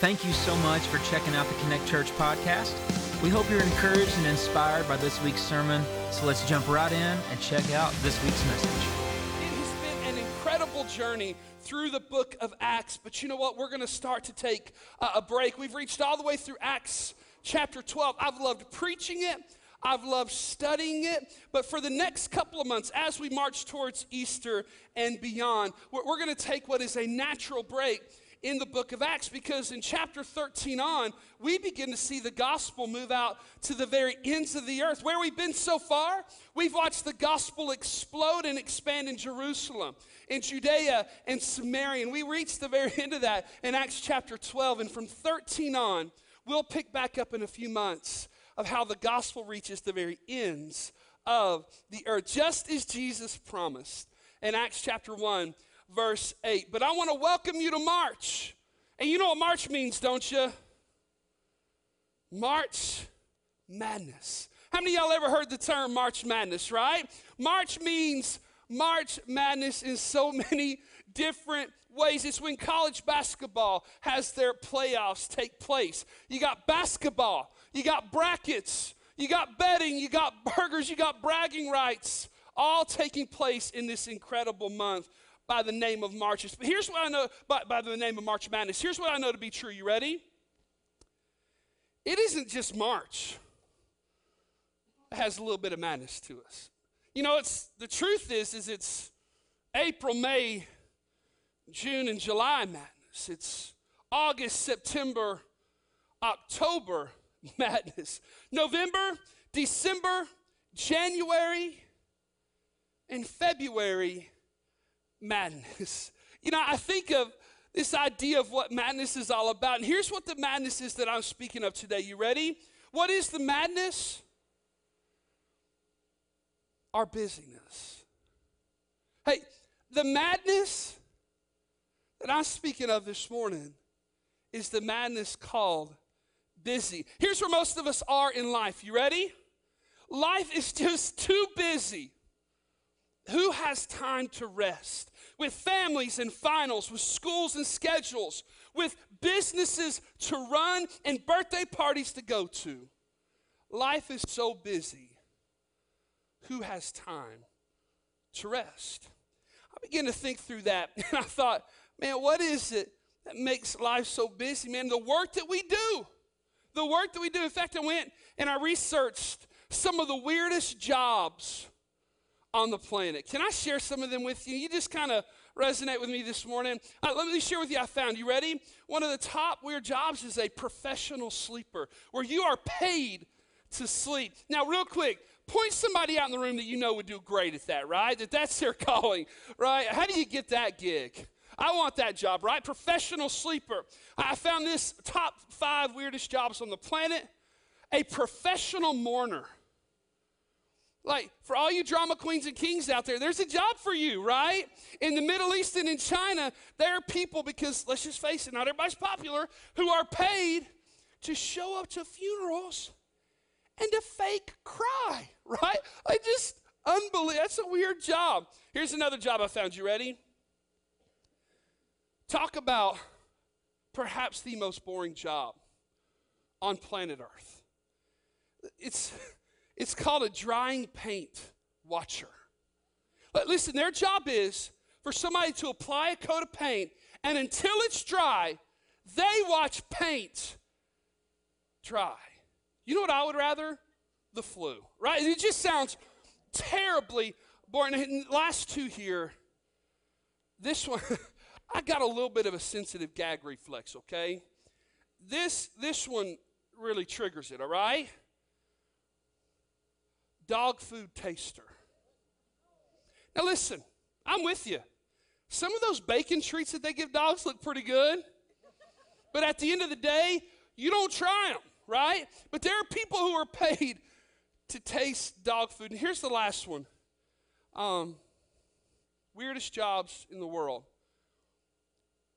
Thank you so much for checking out the Connect Church podcast. We hope you're encouraged and inspired by this week's sermon. So let's jump right in and check out this week's message. It has been an incredible journey through the book of Acts, but you know what? We're going to start to take a break. We've reached all the way through Acts chapter 12. I've loved preaching it. I've loved studying it, but for the next couple of months, as we march towards Easter and beyond, we're, we're going to take what is a natural break in the book of Acts because in chapter 13 on, we begin to see the gospel move out to the very ends of the earth. Where we've been so far, we've watched the gospel explode and expand in Jerusalem, in Judea and Samaria. And we reached the very end of that in Acts chapter 12. And from 13 on, we'll pick back up in a few months of how the gospel reaches the very ends of the earth, just as Jesus promised in Acts chapter 1 verse 8. But I want to welcome you to March. And you know what March means, don't you? March Madness. How many y'all ever heard the term March Madness, right? March means March Madness in so many different ways. It's when college basketball has their playoffs take place. You got basketball, you got brackets, you got betting, you got burgers, you got bragging rights, all taking place in this incredible month by the name of March. But here's what I know by, by the name of March Madness. Here's what I know to be true. You ready? It isn't just March. It has a little bit of madness to us. You know, it's the truth is, is it's April, May, June, and July madness. It's August, September, October madness. November, December, January, and February madness. You know, I think of this idea of what madness is all about. And here's what the madness is that I'm speaking of today. You ready? What is the madness? Our busyness. Hey, the madness that I'm speaking of this morning is the madness called busy. Here's where most of us are in life. You ready? Life is just too busy. Who has time to rest? With families and finals, with schools and schedules, with businesses to run and birthday parties to go to. Life is so busy. Who has time to rest? I began to think through that and I thought, man, what is it that makes life so busy? Man, the work that we do. The work that we do. In fact, I went and I researched some of the weirdest jobs on the planet. Can I share some of them with you? You just kind of resonate with me this morning. Uh, let me share with you I found. You ready? One of the top weird jobs is a professional sleeper, where you are paid to sleep. Now, real quick, point somebody out in the room that you know would do great at that, right? That that's their calling, right? How do you get that gig? I want that job, right? Professional sleeper. I found this top five weirdest jobs on the planet. A professional mourner. Like, for all you drama queens and kings out there, there's a job for you, right? In the Middle East and in China, there are people, because let's just face it, not everybody's popular, who are paid to show up to funerals and to fake cry, right? I just, unbelievable. That's a weird job. Here's another job I found. You ready? Talk about perhaps the most boring job on planet Earth. It's it's called a drying paint watcher. But listen, their job is for somebody to apply a coat of paint, and until it's dry, they watch paint dry. You know what I would rather? The flu, right? It just sounds terribly boring. Last two here, this one, I got a little bit of a sensitive gag reflex, okay? This this one really triggers it, all right? Dog food taster. Now, listen, I'm with you. Some of those bacon treats that they give dogs look pretty good. But at the end of the day, you don't try them, right? But there are people who are paid to taste dog food. And here's the last one um, weirdest jobs in the world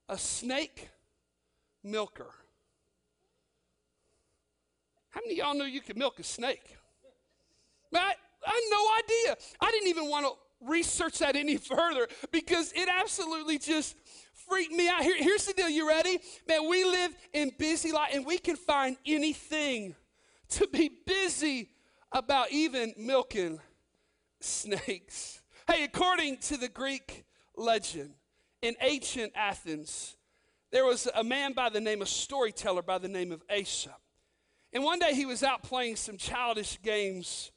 a snake milker. How many of y'all know you can milk a snake? I, I had no idea. I didn't even want to research that any further because it absolutely just freaked me out. Here, here's the deal. You ready? Man, we live in busy life and we can find anything to be busy about, even milking snakes. Hey, according to the Greek legend, in ancient Athens, there was a man by the name of storyteller by the name of Aesop. And one day he was out playing some childish games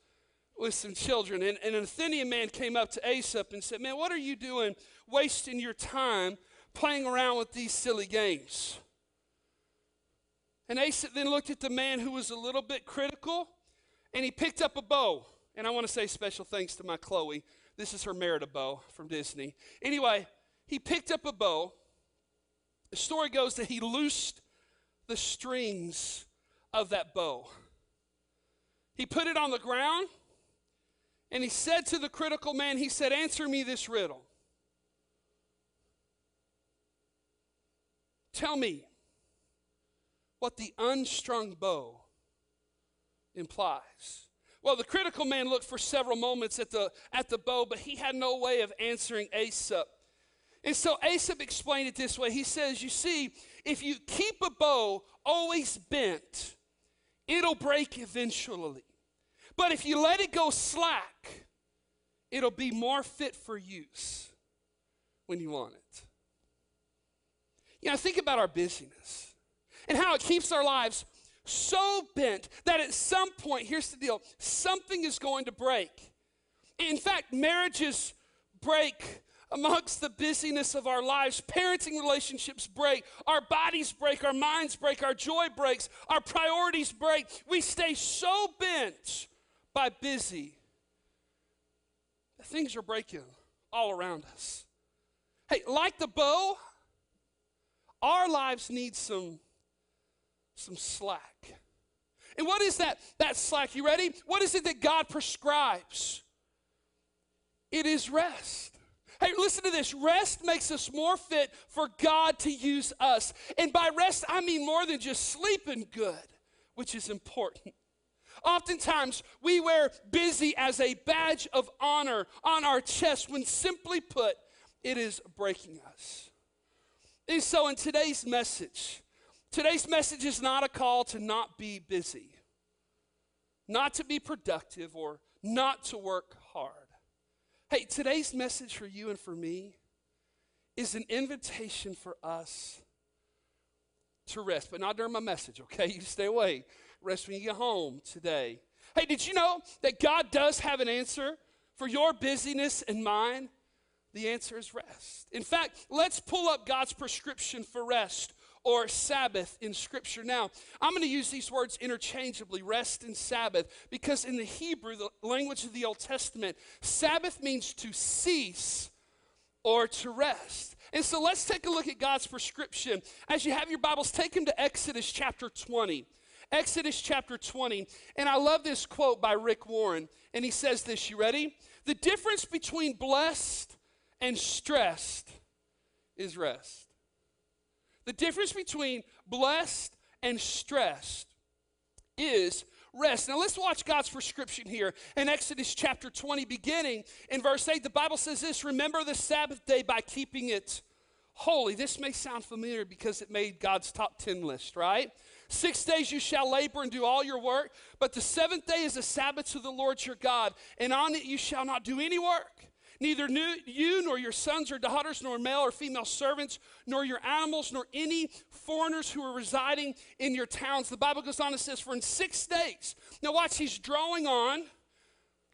with some children. And, and, an Athenian man came up to Aesop and said, Man, what are you doing wasting your time playing around with these silly games? And Aesop then looked at the man who was a little bit critical and he picked up a bow. And I want to say special thanks to my Chloe. This is her Merida bow from Disney. Anyway, he picked up a bow. The story goes that he loosed the strings of that bow. He put it on the ground and he said to the critical man, he said, Answer me this riddle. Tell me what the unstrung bow implies. Well, the critical man looked for several moments at the, at the bow, but he had no way of answering Aesop. And so Aesop explained it this way. He says, You see, if you keep a bow always bent, it'll break eventually. But if you let it go slack, it'll be more fit for use when you want it. You know, think about our busyness and how it keeps our lives so bent that at some point, here's the deal something is going to break. In fact, marriages break amongst the busyness of our lives. Parenting relationships break, our bodies break, our minds break, our joy breaks, our priorities break. We stay so bent by busy things are breaking all around us. Hey, like the bow, our lives need some some slack. And what is that that slack? You ready? What is it that God prescribes? It is rest. Hey, listen to this. Rest makes us more fit for God to use us. And by rest, I mean more than just sleeping good, which is important. Oftentimes, we wear busy as a badge of honor on our chest when simply put, it is breaking us. And so, in today's message, today's message is not a call to not be busy, not to be productive, or not to work hard. Hey, today's message for you and for me is an invitation for us to rest, but not during my message, okay? You stay away. Rest when you get home today. Hey, did you know that God does have an answer for your busyness and mine? The answer is rest. In fact, let's pull up God's prescription for rest or Sabbath in Scripture. Now, I'm going to use these words interchangeably, rest and Sabbath, because in the Hebrew, the language of the Old Testament, Sabbath means to cease or to rest. And so let's take a look at God's prescription. As you have your Bibles, take them to Exodus chapter 20. Exodus chapter 20. And I love this quote by Rick Warren. And he says this, you ready? The difference between blessed and stressed is rest. The difference between blessed and stressed is rest. Now let's watch God's prescription here in Exodus chapter 20, beginning in verse 8. The Bible says this Remember the Sabbath day by keeping it holy. This may sound familiar because it made God's top 10 list, right? Six days you shall labor and do all your work, but the seventh day is a Sabbath to the Lord your God, and on it you shall not do any work. Neither you nor your sons or daughters, nor male or female servants, nor your animals, nor any foreigners who are residing in your towns. The Bible goes on and says, For in six days, now watch, he's drawing on,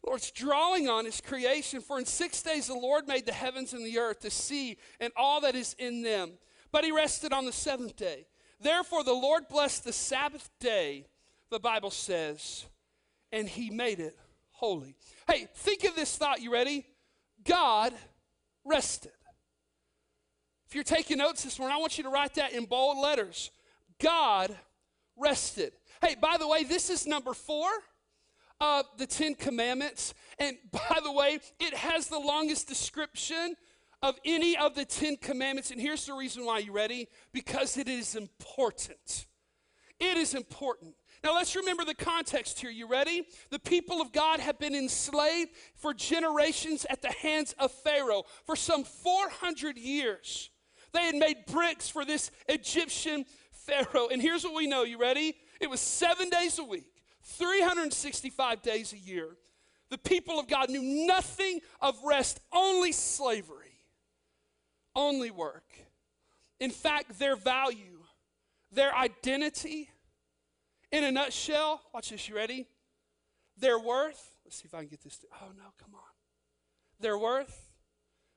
Lord's drawing on his creation. For in six days the Lord made the heavens and the earth, the sea, and all that is in them. But he rested on the seventh day. Therefore the Lord blessed the Sabbath day, the Bible says, and he made it holy. Hey, think of this thought. You ready? God rested. If you're taking notes this morning, I want you to write that in bold letters. God rested. Hey, by the way, this is number four of the Ten Commandments. And by the way, it has the longest description of any of the Ten Commandments. And here's the reason why. You ready? Because it is important. It is important. Now let's remember the context here. You ready? The people of God have been enslaved for generations at the hands of Pharaoh for some 400 years. They had made bricks for this Egyptian Pharaoh. And here's what we know. You ready? It was seven days a week, 365 days a year. The people of God knew nothing of rest, only slavery, only work. In fact, their value, their identity, in a nutshell, watch this, you ready? Their worth, let's see if I can get this. To, oh no, come on. Their worth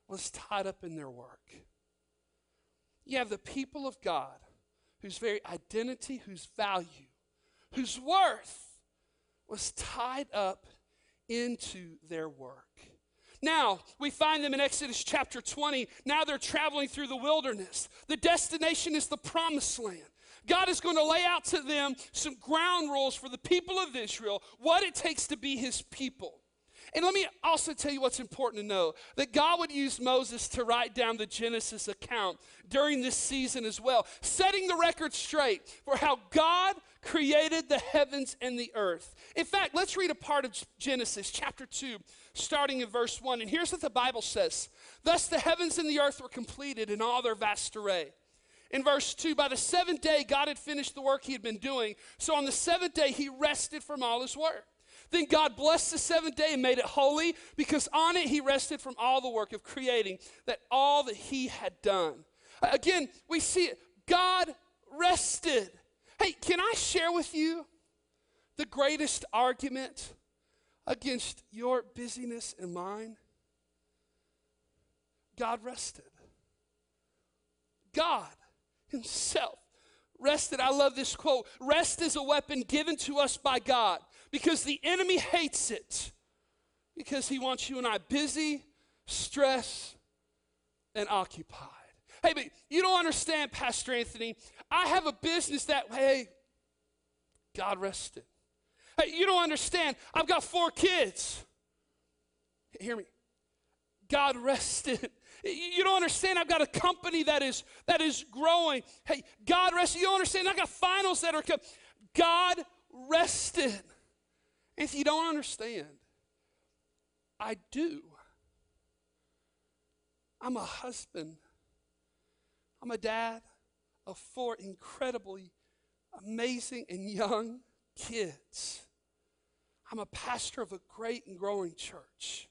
was tied up in their work. You have the people of God whose very identity, whose value, whose worth was tied up into their work. Now, we find them in Exodus chapter 20. Now they're traveling through the wilderness. The destination is the promised land. God is going to lay out to them some ground rules for the people of Israel, what it takes to be his people. And let me also tell you what's important to know that God would use Moses to write down the Genesis account during this season as well, setting the record straight for how God created the heavens and the earth. In fact, let's read a part of Genesis chapter 2, starting in verse 1. And here's what the Bible says Thus the heavens and the earth were completed in all their vast array. In verse 2, by the seventh day, God had finished the work he had been doing. So on the seventh day, he rested from all his work. Then God blessed the seventh day and made it holy because on it he rested from all the work of creating that all that he had done. Again, we see it. God rested. Hey, can I share with you the greatest argument against your busyness and mine? God rested. God himself rested. I love this quote rest is a weapon given to us by God because the enemy hates it because he wants you and I busy, stressed, and occupied. Hey, but you don't understand, Pastor Anthony. I have a business that, hey, God rested. Hey, you don't understand. I've got four kids. Hear me. God rested. You don't understand. I've got a company that is that is growing. Hey, God rested. You don't understand. I got finals that are coming. God rested. If you don't understand, I do. I'm a husband. I'm a dad of four incredibly amazing and young kids. I'm a pastor of a great and growing church.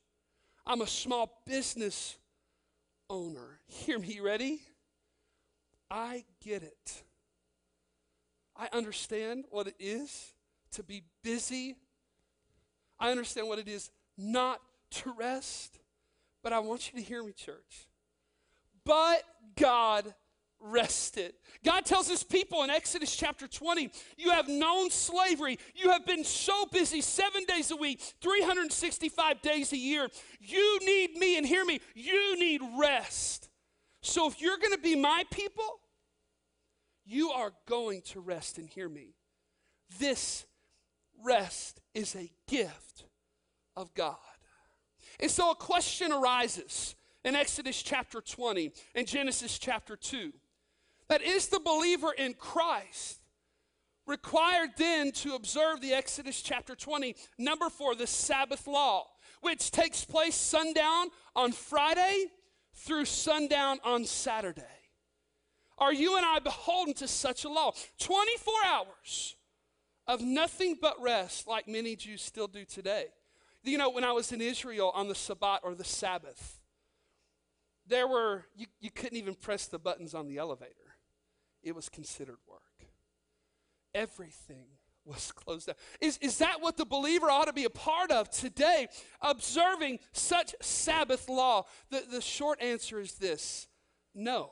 I'm a small business owner. Hear me, ready? I get it. I understand what it is to be busy. I understand what it is not to rest. But I want you to hear me, church. But God rested. God tells his people in Exodus chapter 20, you have known slavery. You have been so busy seven days a week, 365 days a year. You need me, and hear me, you need rest. So if you're going to be my people, you are going to rest and hear me. This rest is a gift of God. And so a question arises in Exodus chapter 20 and Genesis chapter 2 that is the believer in Christ required then to observe the Exodus chapter 20, number four, the Sabbath law, which takes place sundown on Friday through sundown on Saturday. Are you and I beholden to such a law? 24 hours of nothing but rest, like many Jews still do today. You know, when I was in Israel on the Sabbath or the Sabbath, there were, you, you couldn't even press the buttons on the elevator it was considered work. Everything was closed down. Is, is that what the believer ought to be a part of today? Observing such Sabbath law? The, the short answer is this no.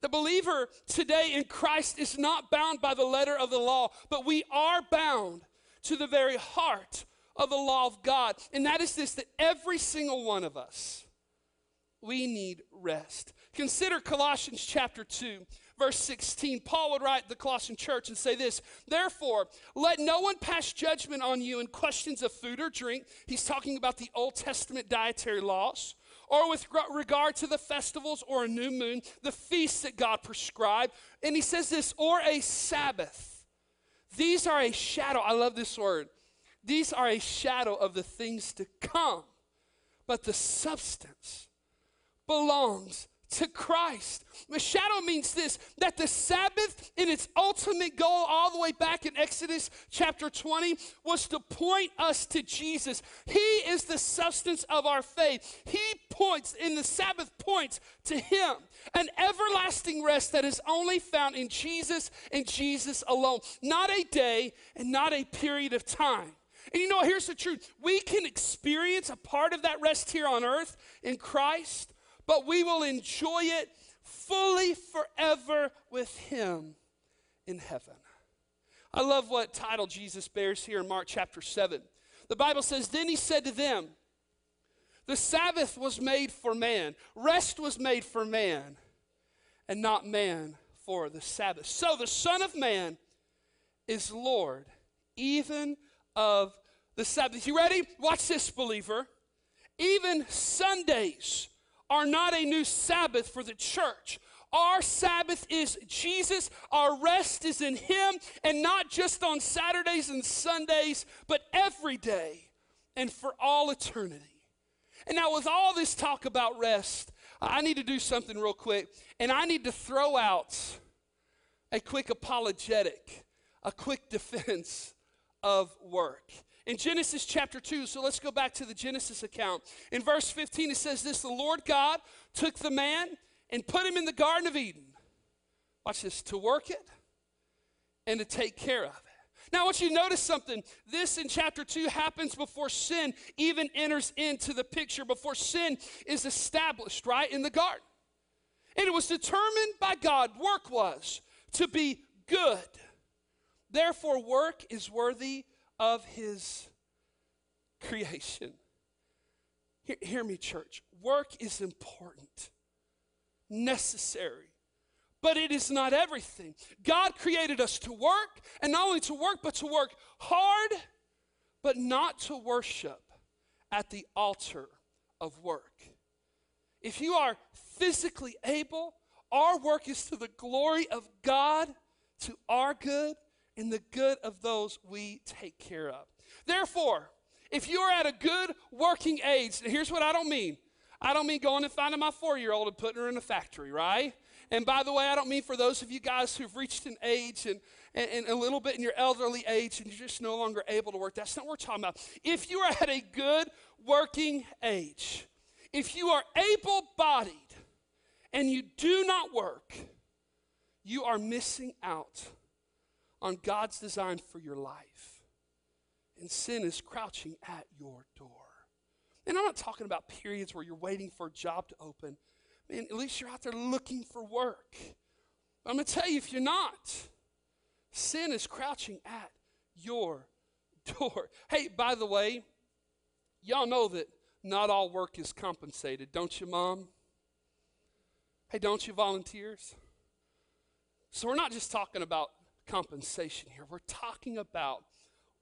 The believer today in Christ is not bound by the letter of the law, but we are bound to the very heart of the law of God. And that is this that every single one of us, we need rest. Consider Colossians chapter 2 verse 16, Paul would write the Colossian church and say this Therefore, let no one pass judgment on you in questions of food or drink. He's talking about the Old Testament dietary laws. Or with regard to the festivals or a new moon, the feasts that God prescribed. And he says this, or a Sabbath. These are a shadow. I love this word. These are a shadow of the things to come, but the substance belongs to Christ. The shadow means this that the Sabbath, in its ultimate goal, all the way back in Exodus chapter 20, was to point us to Jesus. He is the substance of our faith. He points, in the Sabbath, points to Him, an everlasting rest that is only found in Jesus and Jesus alone, not a day and not a period of time. And you know, here's the truth we can experience a part of that rest here on earth in Christ but we will enjoy it fully forever with Him in heaven. I love what title Jesus bears here in Mark chapter 7. The Bible says, Then He said to them, The Sabbath was made for man, rest was made for man, and not man for the Sabbath. So the Son of Man is Lord, even of the Sabbath. You ready? Watch this, believer. Even Sundays are not a new Sabbath for the church. Our Sabbath is Jesus. Our rest is in Him, and not just on Saturdays and Sundays, but every day and for all eternity. And now, with all this talk about rest, I need to do something real quick, and I need to throw out a quick apologetic, a quick defense of work in Genesis chapter 2. So let's go back to the Genesis account. In verse 15, it says this The Lord God took the man and put him in the Garden of Eden. Watch this to work it and to take care of it. Now, I want you to notice something. This in chapter 2 happens before sin even enters into the picture, before sin is established, right, in the garden. And it was determined by God, work was to be good. Therefore, work is worthy of his creation. Hear, hear, me, church. Work is important, necessary, but it is not everything. God created us to work, and not only to work, but to work hard, but not to worship at the altar of work. If you are physically able, our work is to the glory of God, to our good, and the good of those we take care of. Therefore, if you're at a good working age, here's what I don't mean. I don't mean going and finding my four year old and putting her in a factory, right? And by the way, I don't mean for those of you guys who've reached an age and, and, and, a little bit in your elderly age and you're just no longer able to work. That's not what we're talking about. If you are at a good working age, if you are able bodied and you do not work, you are missing out on God's design for your life. And sin is crouching at your door. And I'm not talking about periods where you're waiting for a job to open. Man, at least you're out there looking for work. But I'm going to tell you if you're not, sin is crouching at your door. Hey, by the way, y'all know that not all work is compensated, don't you, Mom? Hey, don't you, volunteers? So we're not just talking about compensation here. We're talking about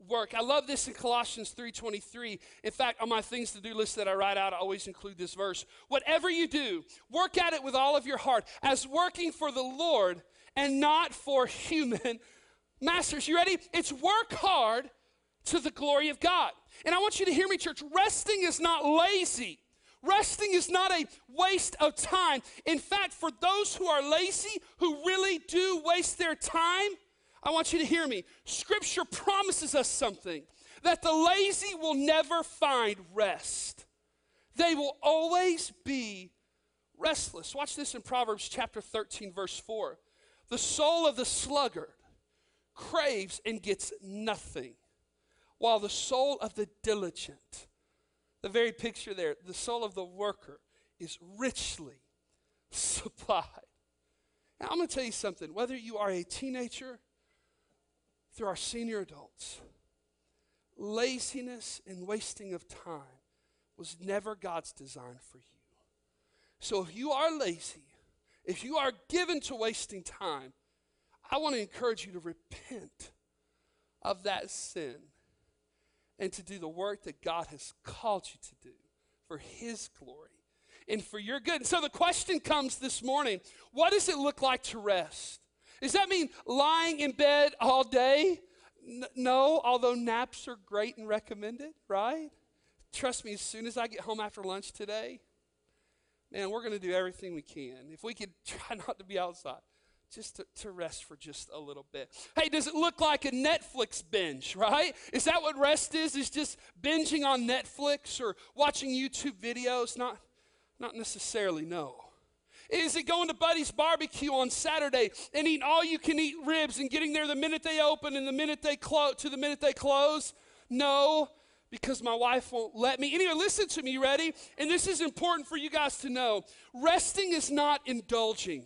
work. I love this in Colossians 3:23. In fact, on my things to do list that I write out, I always include this verse. Whatever you do, work at it with all of your heart, as working for the Lord and not for human masters. You ready? It's work hard to the glory of God. And I want you to hear me, church. Resting is not lazy. Resting is not a waste of time. In fact, for those who are lazy, who really do waste their time, I want you to hear me. Scripture promises us something that the lazy will never find rest, they will always be restless. Watch this in Proverbs chapter 13, verse 4. The soul of the sluggard craves and gets nothing, while the soul of the diligent, the very picture there, the soul of the worker, is richly supplied. Now, I'm going to tell you something. Whether you are a teenager, through our senior adults. Laziness and wasting of time was never God's design for you. So if you are lazy, if you are given to wasting time, I want to encourage you to repent of that sin and to do the work that God has called you to do for His glory and for your good. And so the question comes this morning what does it look like to rest? Does that mean lying in bed all day? N- no, although naps are great and recommended, right? Trust me, as soon as I get home after lunch today, man, we're going to do everything we can. If we could try not to be outside, just to, to, rest for just a little bit. Hey, does it look like a Netflix binge, right? Is that what rest is? Is just binging on Netflix or watching YouTube videos? Not, not necessarily, no. Is it going to Buddy's barbecue on Saturday and eating all you can eat ribs and getting there the minute they open and the minute they close to the minute they close? No, because my wife won't let me. Anyway, listen to me, ready? And this is important for you guys to know. Resting is not indulging.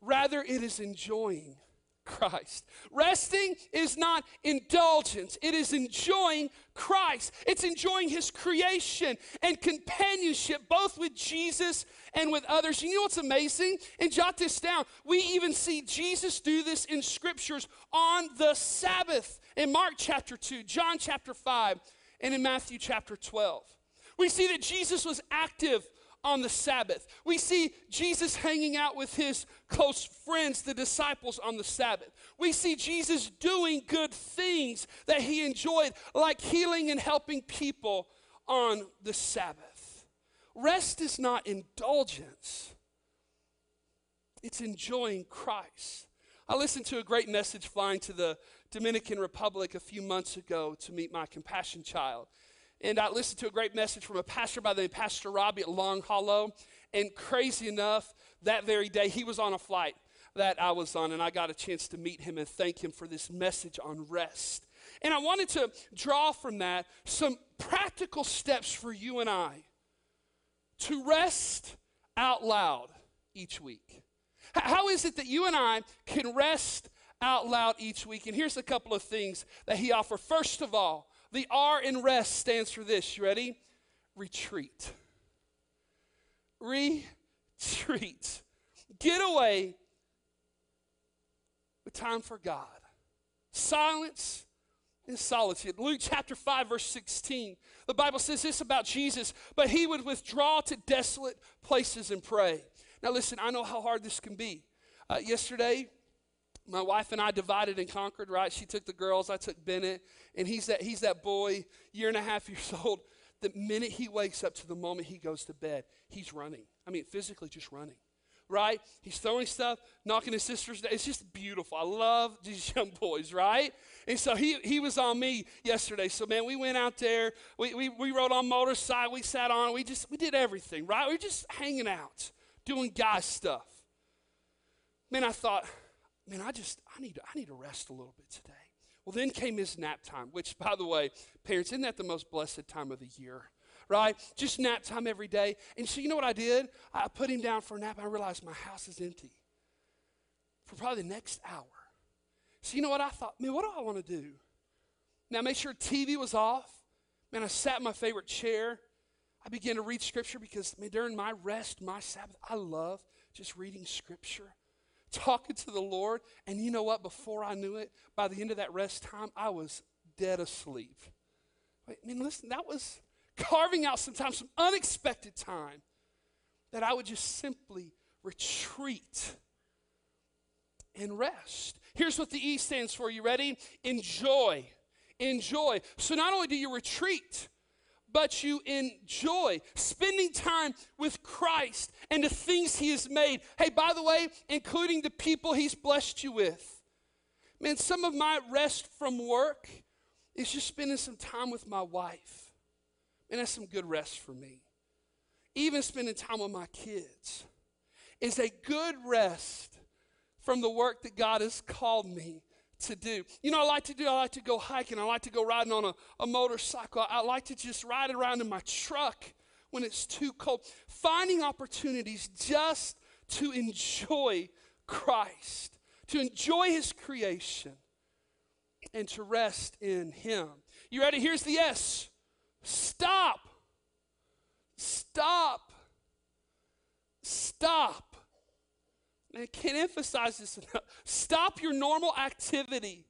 Rather, it is enjoying. Christ. Resting is not indulgence, it is enjoying Christ. It's enjoying His creation and companionship, both with Jesus and with others. You know what's amazing? And jot this down. We even see Jesus do this in scriptures on the Sabbath in Mark chapter 2, John chapter 5, and in Matthew chapter 12. We see that Jesus was active on the Sabbath. We see Jesus hanging out with his close friends, the disciples, on the Sabbath. We see Jesus doing good things that he enjoyed, like healing and helping people on the Sabbath. Rest is not indulgence, it's enjoying Christ. I listened to a great message flying to the Dominican Republic a few months ago to meet my compassion child. And I listened to a great message from a pastor by the name Pastor Robby at Long Hollow. And crazy enough, that very day he was on a flight that I was on, and I got a chance to meet him and thank him for this message on rest. And I wanted to draw from that some practical steps for you and I to rest out loud each week. How is it that you and I can rest out loud each week? And here's a couple of things that he offered. First of all, the R in rest stands for this. You ready? Retreat. Retreat. Get away with time for God. Silence and solitude. Luke chapter 5, verse 16. The Bible says this about Jesus, but he would withdraw to desolate places and pray. Now, listen, I know how hard this can be. Uh, yesterday, my wife and I divided and conquered, right? She took the girls, I took Bennett, and he's that he's that boy, year and a half years old. The minute he wakes up to the moment he goes to bed, he's running. I mean, physically just running. Right? He's throwing stuff, knocking his sisters down. It's just beautiful. I love these young boys, right? And so he, he was on me yesterday. So man, we went out there, we, we, we rode on motorcycle, we sat on, we just we did everything, right? We were just hanging out, doing guy stuff. Man, I thought, man, I just, I need, I need to rest a little bit today. Well, then came his nap time, which, by the way, parents, isn't that the most blessed time of the year? Right? Just nap time every day. And so, you know what I did? I put him down for a nap. I realized my house is empty for probably the next hour. So, you know what I thought? Man, what do I want to do? Now, make sure TV was off. Man, I sat in my favorite chair. I began to read scripture because, man, during my rest, my Sabbath, I love just reading scripture talking to the Lord. And you know what? Before I knew it, by the end of that rest time, I was dead asleep. I mean, listen, that was carving out sometimes some unexpected time that I would just simply retreat and rest. Here's what the E stands for. You ready? Enjoy. Enjoy. So not only do you retreat, but you enjoy spending time with Christ and the things He has made. Hey, by the way, including the people He's blessed you with. Man, some of my rest from work is just spending some time with my wife. And that's some good rest for me. Even spending time with my kids is a good rest from the work that God has called me to do. You know, I like to do, I like to go hiking. I like to go riding on a, a motorcycle. I, like to just ride around in my truck when it's too cold. Finding opportunities just to enjoy Christ, to enjoy His creation, and to rest in Him. You ready? Here's the S stop. Stop. Stop. I can't emphasize this enough. Stop your normal activity.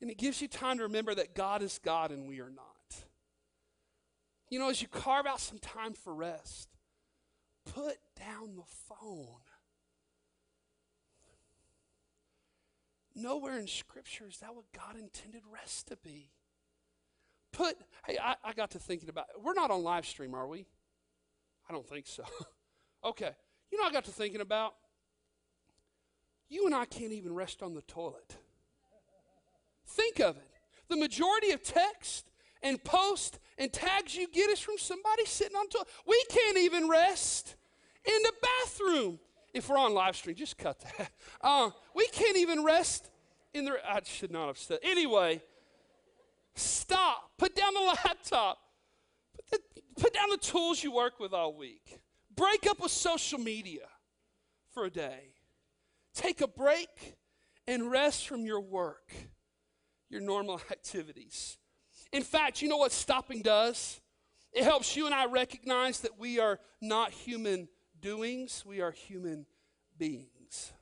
And it gives you time to remember that God is God and we are not. You know, as you carve out some time for rest, put down the phone. nowhere in Scripture is that what God intended rest to be. Put, hey, I, I got to thinking about, it. we're not on live stream, are we? I don't think so. okay. You know, I got to thinking about, you and I can't even rest on the toilet. Think of it. The majority of text and post and tags you get is from somebody sitting on toilet. We can't even rest in the bathroom. If we're on live stream, just cut that. Uh, we can't even rest in the. I should not have said. Anyway, stop. Put down the laptop. Put, the, put down the tools you work with all week. Break up with social media for a day. Take a break and rest from your work, your normal activities. In fact, you know what stopping does? It helps you and I recognize that we are not human doings, we are human beings.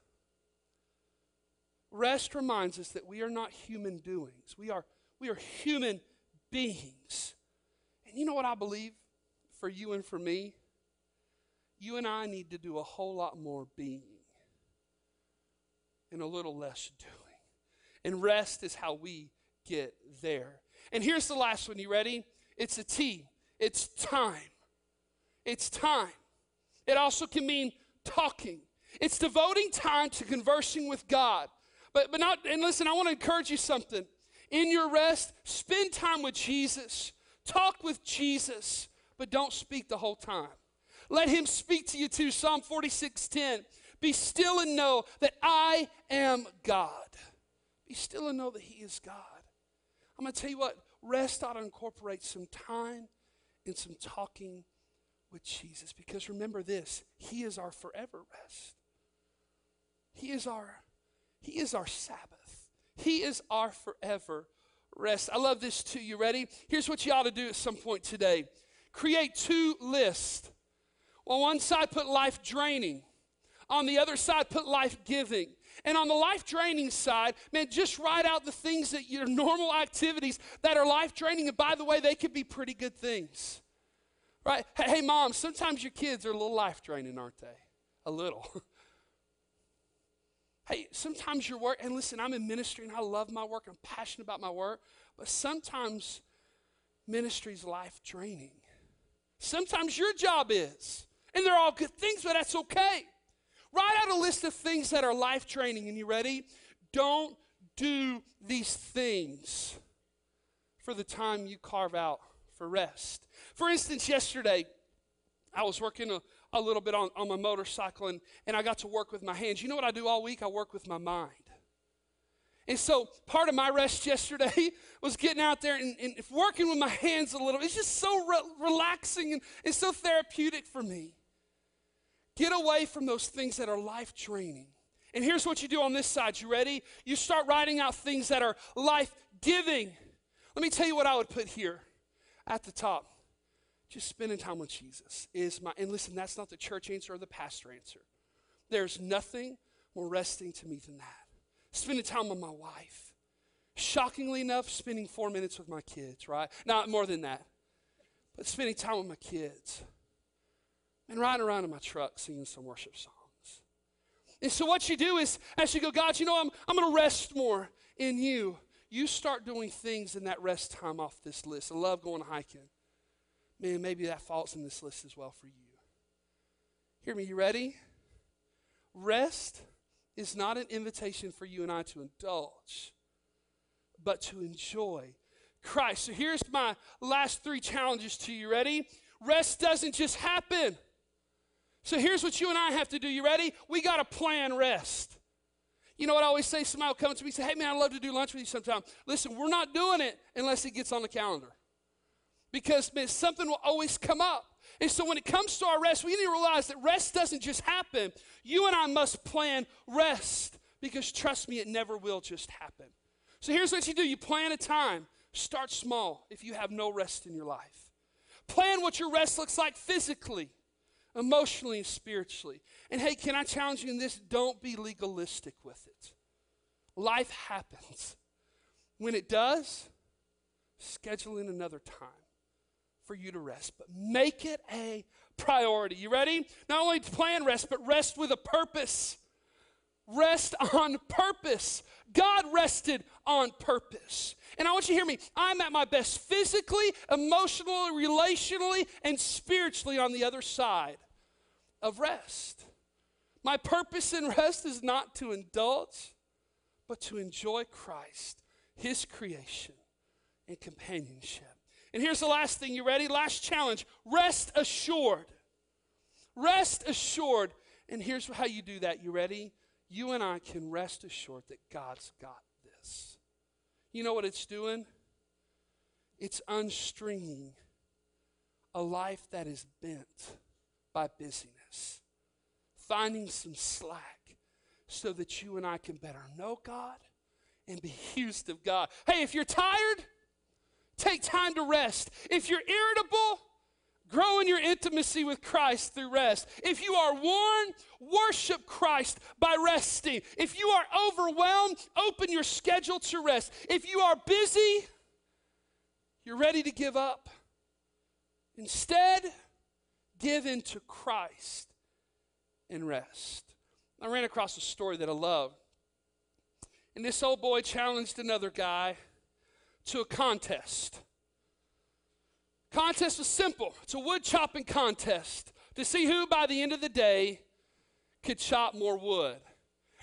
Rest reminds us that we are not human doings. We are, we are human beings. And you know what I believe for you and for me? You and I need to do a whole lot more being and a little less doing. And rest is how we get there. And here's the last one. You ready? It's a T. It's time. It's time. It also can mean talking. It's devoting time to conversing with God. But, but not, and listen, I want to encourage you something. In your rest, spend time with Jesus. Talk with Jesus, but don't speak the whole time. Let him speak to you too. Psalm 46:10. Be still and know that I am God. Be still and know that he is God. I'm going to tell you what, rest ought to incorporate some time and some talking with Jesus. Because remember this, He is our forever rest. He is our, He is our Sabbath. He is our forever rest. I love this too. You ready? Here's what you ought to do at some point today. Create two lists. On one side, put life draining. On the other side, put life giving. And on the life draining side, man, just write out the things that your normal activities that are life draining. And by the way, they could be pretty good things. Right? Hey, mom, sometimes your kids are a little life draining, aren't they? A little. hey, sometimes your work, and listen, I'm in ministry and I love my work, I'm passionate about my work, but sometimes ministry is life draining. Sometimes your job is, and they're all good things, but that's okay. Write out a list of things that are life training, and you ready? Don't do these things for the time you carve out for rest. For instance, yesterday, I was working a, a little bit on, on my motorcycle and, and I got to work with my hands. You know what I do all week? I work with my mind. And so part of my rest yesterday was getting out there and, and working with my hands a little. It's just so re- relaxing and, and so therapeutic for me. Get away from those things that are life draining. And here's what you do on this side. You ready? You start writing out things that are life giving. Let me tell you what I would put here at the top. Just spending time with Jesus is my, and listen, that's not the church answer or the pastor answer. There's nothing more resting to me than that. Spending time with my wife. Shockingly enough, spending four minutes with my kids, right? Not more than that, but spending time with my kids. And riding around in my truck singing some worship songs. And so, what you do is, as you go, God, you know, I'm, I'm going to rest more in you. You start doing things in that rest time off this list. I love going hiking man, maybe that falls in this list as well for you. Hear me, you ready? Rest is not an invitation for you and I to indulge, but to enjoy Christ. So here's my last three challenges to you. Ready? Rest doesn't just happen. So here's what you and I have to do. You ready? We got to plan rest. You know what I always say? Somebody will come to me and say, Hey, man, I'd love to do lunch with you sometime. Listen, we're not doing it unless it gets on the calendar because man, something will always come up. And so when it comes to our rest, we need to realize that rest doesn't just happen. You and I must plan rest because trust me, it never will just happen. So here's what you do you plan a time. Start small if you have no rest in your life. Plan what your rest looks like physically, emotionally, and spiritually. And hey, can I challenge you in this? Don't be legalistic with it. Life happens. When it does, schedule in another time for you to rest, but make it a priority. You ready? Not only to plan rest, but rest with a purpose. Rest on purpose. God rested on purpose. And I want you to hear me. I'm at my best physically, emotionally, relationally, and spiritually on the other side of rest. My purpose in rest is not to indulge, but to enjoy Christ, His creation, and companionship. And here's the last thing. You ready? Last challenge rest assured. Rest assured. And here's how you do that. You ready? You and I can rest assured that God's got this. You know what it's doing? It's unstringing a life that is bent by busyness, finding some slack so that you and I can better know God and be used of God. Hey, if you're tired, take time to rest. If you're irritable, grow in your intimacy with Christ through rest. If you are worn, worship Christ by resting. If you are overwhelmed, open your schedule to rest. If you are busy, you're ready to give up. Instead, give to Christ and rest. I ran across a story that I love. And this old boy challenged another guy to a contest. Contest was simple. It's a wood chopping contest to see who by the end of the day could chop more wood.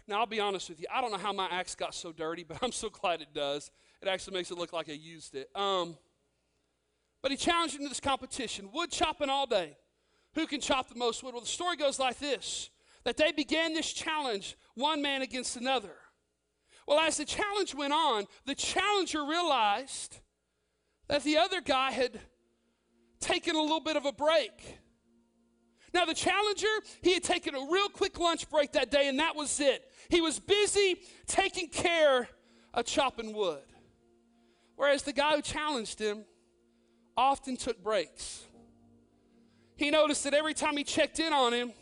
Now, I'll be honest with you. I don't know how my axe got so dirty, but I'm so glad it does. It actually makes it look like I used it. Um, but he challenged him to this competition wood chopping all day. Who can chop the most wood? Well, the story goes like this that they began this challenge, one man against another. Well, as the challenge went on, the challenger realized that the other guy had taken a little bit of a break. Now, the challenger, he had taken a real quick lunch break that day, and that was it. He was busy taking care of chopping wood. Whereas the guy who challenged him often took breaks. He noticed that every time he checked in on him,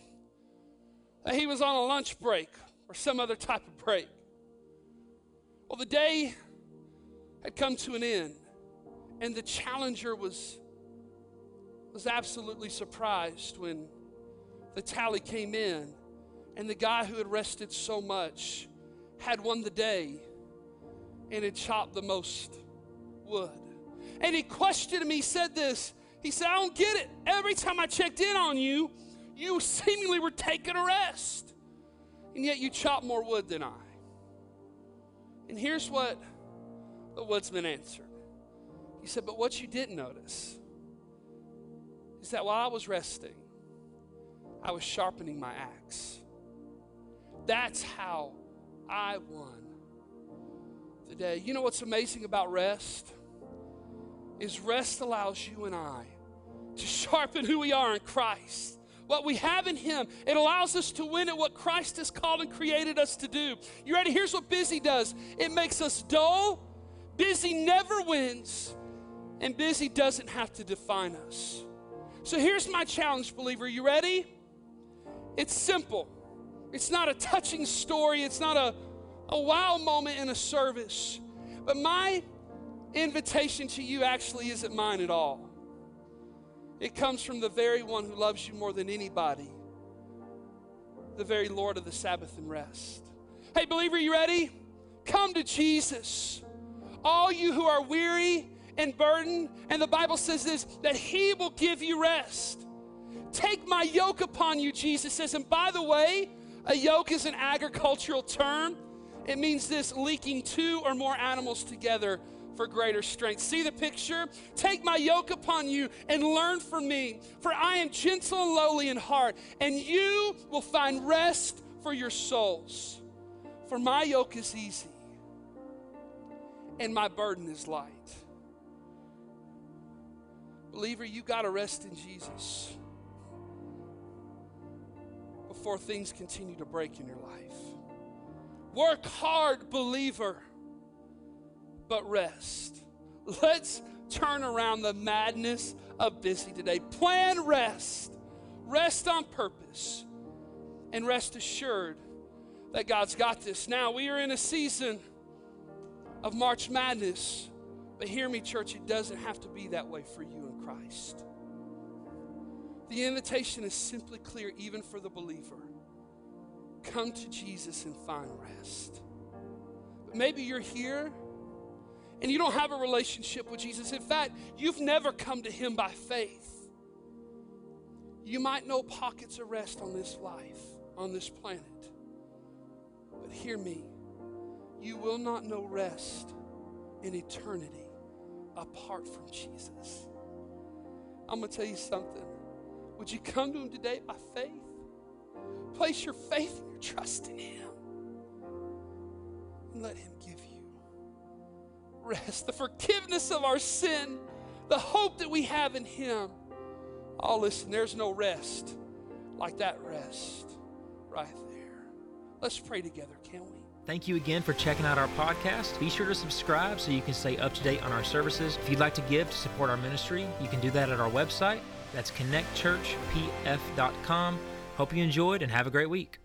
that he was on a lunch break or some other type of break. Well, the day had come to an end, and the challenger was, was absolutely surprised when the tally came in, and the guy who had rested so much had won the day and had chopped the most wood. And he questioned me, he said this. He said, I don't get it. Every time I checked in on you, you seemingly were taking a rest. And yet you chop more wood than I. And here's what the woodsman answered He said, But what you didn't notice is that while I was resting, I was sharpening my axe. That's how I won the day. You know what's amazing about rest? Is rest allows you and I to sharpen who we are in Christ what we have in Him. It allows us to win at what Christ has called and created us to do. You ready? Here's what busy does it makes us dull. Busy never wins, and busy doesn't have to define us. So here's my challenge, believer. You ready? It's simple. It's not a touching story, it's not a, a wow moment in a service. But my invitation to you actually isn't mine at all. It comes from the very one who loves you more than anybody, the very Lord of the Sabbath and rest. Hey, believer, you ready? Come to Jesus. All you who are weary and burdened, and the Bible says this that He will give you rest. Take my yoke upon you, Jesus says. And by the way, a yoke is an agricultural term. It means this linking two or more animals together for greater strength. See the picture? Take my yoke upon you and learn from me, for I am gentle and lowly in heart, and you will find rest for your souls. For my yoke is easy and my burden is light. Believer, you got to rest in Jesus before things continue to break in your life. Work hard, believer but rest. Let's turn around the madness of busy today. Plan rest, rest on purpose, and rest assured that God's got this. Now, we are in a season of March Madness, but hear me, church, it doesn't have to be that way for you in Christ. The invitation is simply clear, even for the believer. Come to Jesus and find rest. But maybe you're here and you don't have a relationship with Jesus. In fact, you've never come to Him by faith. You might know pockets of rest on this life, on this planet. But hear me, you will not know rest in eternity apart from Jesus. I'm going to tell you something. Would you come to Him today by faith? Place your faith and your trust in Him. And let Him give rest, the forgiveness of our sin, the hope that we have in Him. Oh, listen, there's no rest like that rest right there. Let's pray together, can we? Thank you again for checking out our podcast. Be sure to subscribe so you can stay up to date on our services. If you'd like to give to support our ministry, you can do that at our website. That's connectchurchpf.com. Hope you enjoyed and have a great week.